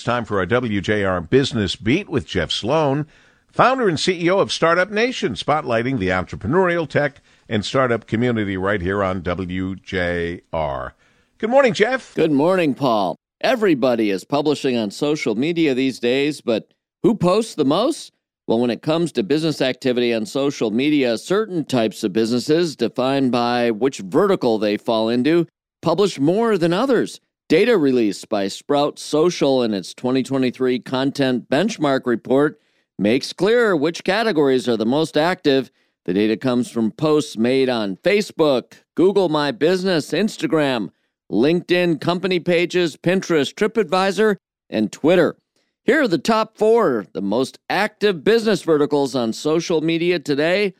It's time for our WJR Business Beat with Jeff Sloan, founder and CEO of Startup Nation, spotlighting the entrepreneurial tech and startup community right here on WJR. Good morning, Jeff. Good morning, Paul. Everybody is publishing on social media these days, but who posts the most? Well, when it comes to business activity on social media, certain types of businesses, defined by which vertical they fall into, publish more than others. Data released by Sprout Social in its 2023 Content Benchmark Report makes clear which categories are the most active. The data comes from posts made on Facebook, Google My Business, Instagram, LinkedIn company pages, Pinterest, TripAdvisor, and Twitter. Here are the top four, the most active business verticals on social media today.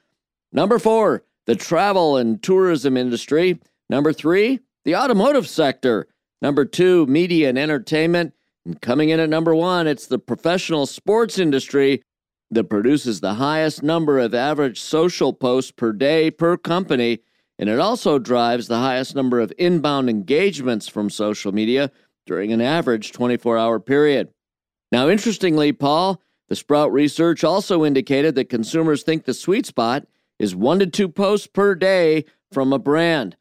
Number four, the travel and tourism industry. Number three, the automotive sector. Number two, media and entertainment. And coming in at number one, it's the professional sports industry that produces the highest number of average social posts per day per company. And it also drives the highest number of inbound engagements from social media during an average 24 hour period. Now, interestingly, Paul, the Sprout research also indicated that consumers think the sweet spot is one to two posts per day from a brand.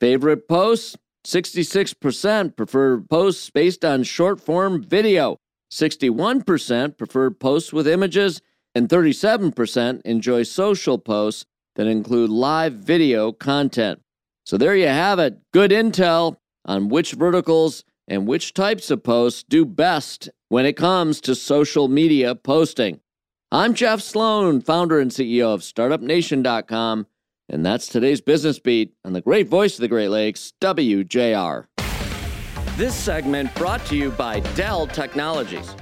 Favorite posts? 66% prefer posts based on short form video, 61% prefer posts with images, and 37% enjoy social posts that include live video content. So there you have it. Good intel on which verticals and which types of posts do best when it comes to social media posting. I'm Jeff Sloan, founder and CEO of StartupNation.com. And that's today's business beat on the great voice of the Great Lakes, WJR. This segment brought to you by Dell Technologies.